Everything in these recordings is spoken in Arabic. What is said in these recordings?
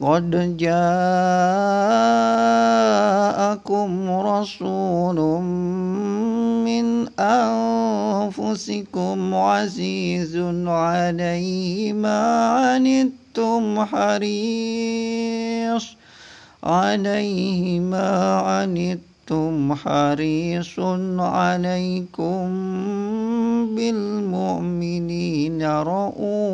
لقد جاءكم رسول من أنفسكم عزيز عليه ما عنتم حريص عليه ما عنتم حريص عليكم بالمؤمنين رؤوف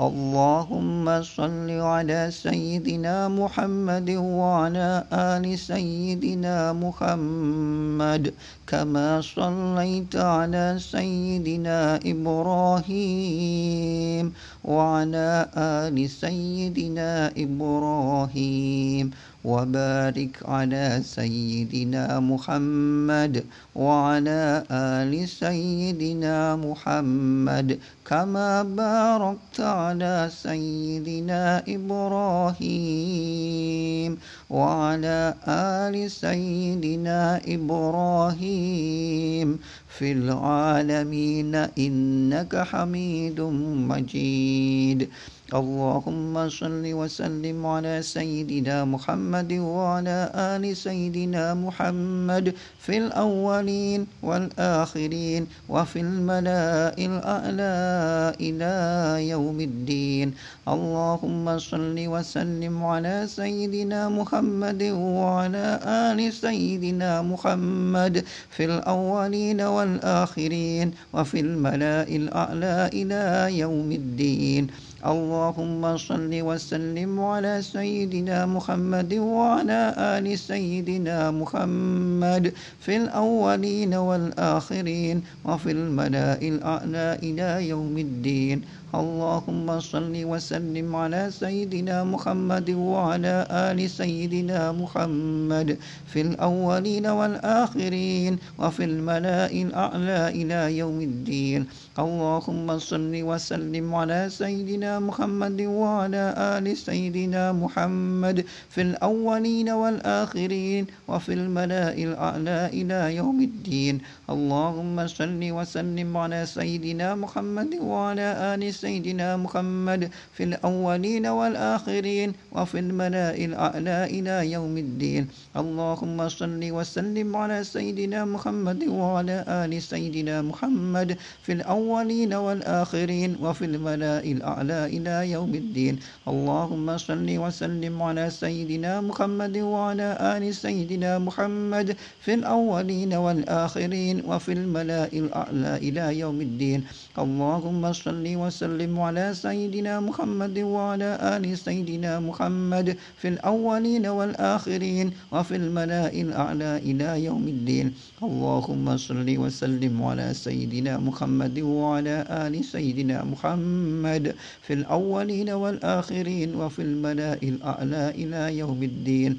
اللهم صل على سيدنا محمد وعلى آل سيدنا محمد كما صليت على سيدنا إبراهيم وعلى آل سيدنا إبراهيم وبارك على سيدنا محمد وعلى آل سيدنا محمد كما باركت على سيدنا إبراهيم وعلى آل سيدنا إبراهيم. في العالمين إنك حميد مجيد. اللهم صل وسلم على سيدنا محمد وعلى آل سيدنا محمد في الأولين والآخرين وفي الملاء الأعلى إلى يوم الدين. اللهم صل وسلم على سيدنا محمد وعلى آل سيدنا محمد في الأولين والآخرين وفي الملاء الأعلى إلى يوم الدين. اللهم صل وسلم على سيدنا محمد وعلى آل سيدنا محمد في الأولين والآخرين وفي الملاء الأعلى إلى يوم الدين. اللهم صل وسلم على سيدنا محمد وعلى آل سيدنا محمد في الأولين والآخرين وفي الملاء الأعلى إلى يوم الدين. اللهم صل وسلم على سيدنا محمد وعلى آل سيدنا محمد في الأولين والآخرين وفي الملاء الأعلى إلى يوم الدين. اللهم صل وسلم على سيدنا محمد وعلى آل سيدنا محمد في الأولين والآخرين وفي الملاء الأعلى إلى يوم الدين. اللهم صل وسلم على سيدنا محمد وعلى آل سيدنا محمد في الأولين والآخرين وفي الملاء الأعلى إلى يوم الدين. اللهم صل وسلم على سيدنا محمد وعلى آل سيدنا محمد في الأولين والآخرين وفي الملاء الأعلى إلى يوم الدين. اللهم صل وسلم على سيدنا محمد وعلى آل سيدنا محمد في الأولين والآخرين وفي الملاء الأعلى إلى يوم الدين. اللهم صل وسلم على سيدنا محمد وعلى آل سيدنا محمد في الأولين والآخرين وفي الملاء الأعلى إلى يوم الدين.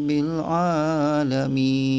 العالمين.